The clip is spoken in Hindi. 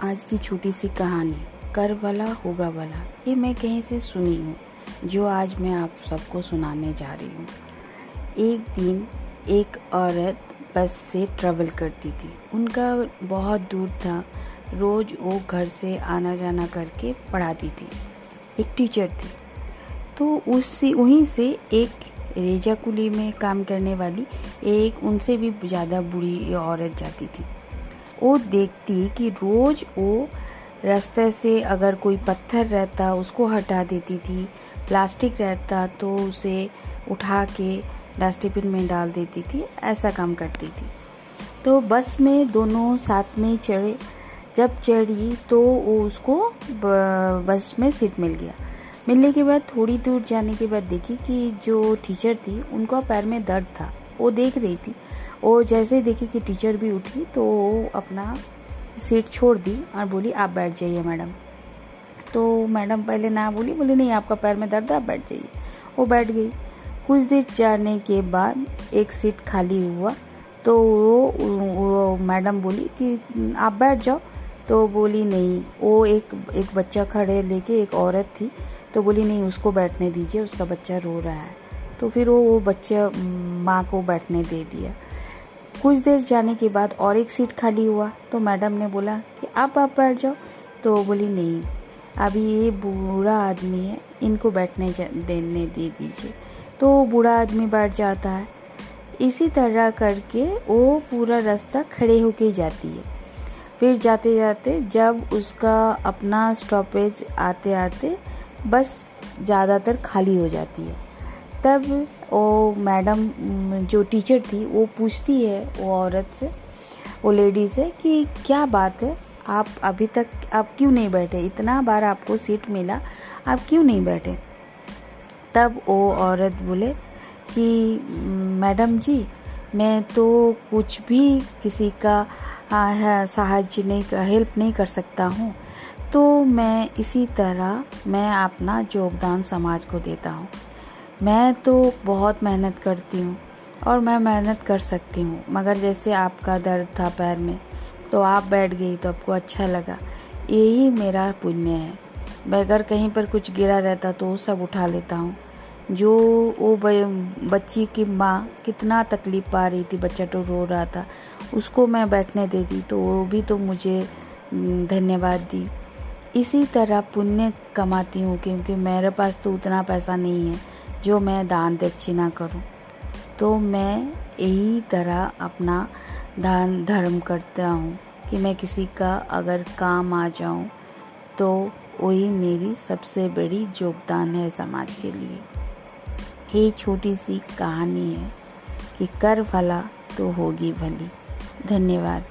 आज की छोटी सी कहानी, कर भला होगा भला ये मैं कहीं से सुनी हूँ, जो आज मैं आप सबको सुनाने जा रही हूँ। एक दिन एक औरत बस से ट्रेवल करती थी। उनका बहुत दूर था, रोज वो घर से आना जाना करके पढ़ाती थी। एक टीचर थी। तो उससे वहीं से एक रेजा कुली में काम करने वाली, एक उनसे भी ज़्यादा बुरी औरत जाती थी। वो देखती कि रोज वो रास्ते से अगर कोई पत्थर रहता, उसको हटा देती थी, प्लास्टिक रहता तो उसे उठा के डस्टबिन में डाल देती थी, ऐसा काम करती थी। तो बस में दोनों साथ में चढ़े। जब चढ़ी तो वो उसको बस में सीट मिल गया। मिलने के बाद, थोड़ी दूर जाने के बाद देखी कि जो टीचर थी, उनका पैर में दर्द था। वो देख रही थी। और जैसे ही देखी कि टीचर भी उठी तो अपना सीट छोड़ दी और बोली आप बैठ जाइए मैडम। तो मैडम पहले ना बोली बोली नहीं आपका पैर में दर्द है आप बैठ जाइए। वो बैठ गई। कुछ देर जाने के बाद एक सीट खाली हुआ तो वो, वो मैडम बोली कि आप बैठ जाओ। तो बोली नहीं। वो एक एक बच्चा खड़े लेके एक औरत थी तो बोली नहीं उसको बैठने दीजिए उसका बच्चा रो रहा है। तो फिर वो वो बच्चा माँ को बैठने दे दिया। कुछ देर जाने के बाद और एक सीट खाली हुआ तो मैडम ने बोला कि आप आप बैठ जाओ। तो बोली, नहीं, अभी ये बूढ़ा आदमी है, इनको बैठने देने दे दीजिए। तो बूढ़ा आदमी बैठ जाता है। इसी तरह करके वो पूरा रास्ता खड़े होके जाती है। फिर जाते जाते जब उसका अपना स्टॉपेज आते आते बस ज़्यादातर खाली हो जाती है। तब वो मैडम, जो टीचर थी, वो पूछती है वो औरत से, वो लेडी से कि क्या बात है? आप अभी तक, आप क्यों नहीं बैठे? इतना बार आपको सीट मिला, आप क्यों नहीं बैठे? तब वो औरत बोले कि, मैडम जी, मैं तो कुछ भी किसी का सहाय्य नहीं हेल्प नहीं कर सकता हूँ। तो मैं इसी तरह, मैं अपना योगदान समाज को देता हूँ। मैं तो बहुत मेहनत करती हूँ और मैं मेहनत कर सकती हूँ, मगर जैसे आपका दर्द था पैर में तो आप बैठ गई तो आपको अच्छा लगा। यही मेरा पुण्य है। मैं अगर कहीं पर कुछ गिरा रहता तो वो सब उठा लेता हूँ। जो वो बच्ची की माँ कितना तकलीफ़ पा रही थी, बच्चा तो रो रहा था, उसको मैं बैठने दे दी तो वो भी तो मुझे धन्यवाद दी। इसी तरह पुण्य कमाती हूँ, क्योंकि मेरे पास तो उतना पैसा नहीं है। जो मैं दान दक्षिणा करूँ। तो मैं यही तरह अपना दान धर्म करता हूँ कि मैं किसी का अगर काम आ जाऊँ तो वही मेरी सबसे बड़ी योगदान है समाज के लिए। ये छोटी सी कहानी है कि कर भला तो होगी भली। धन्यवाद।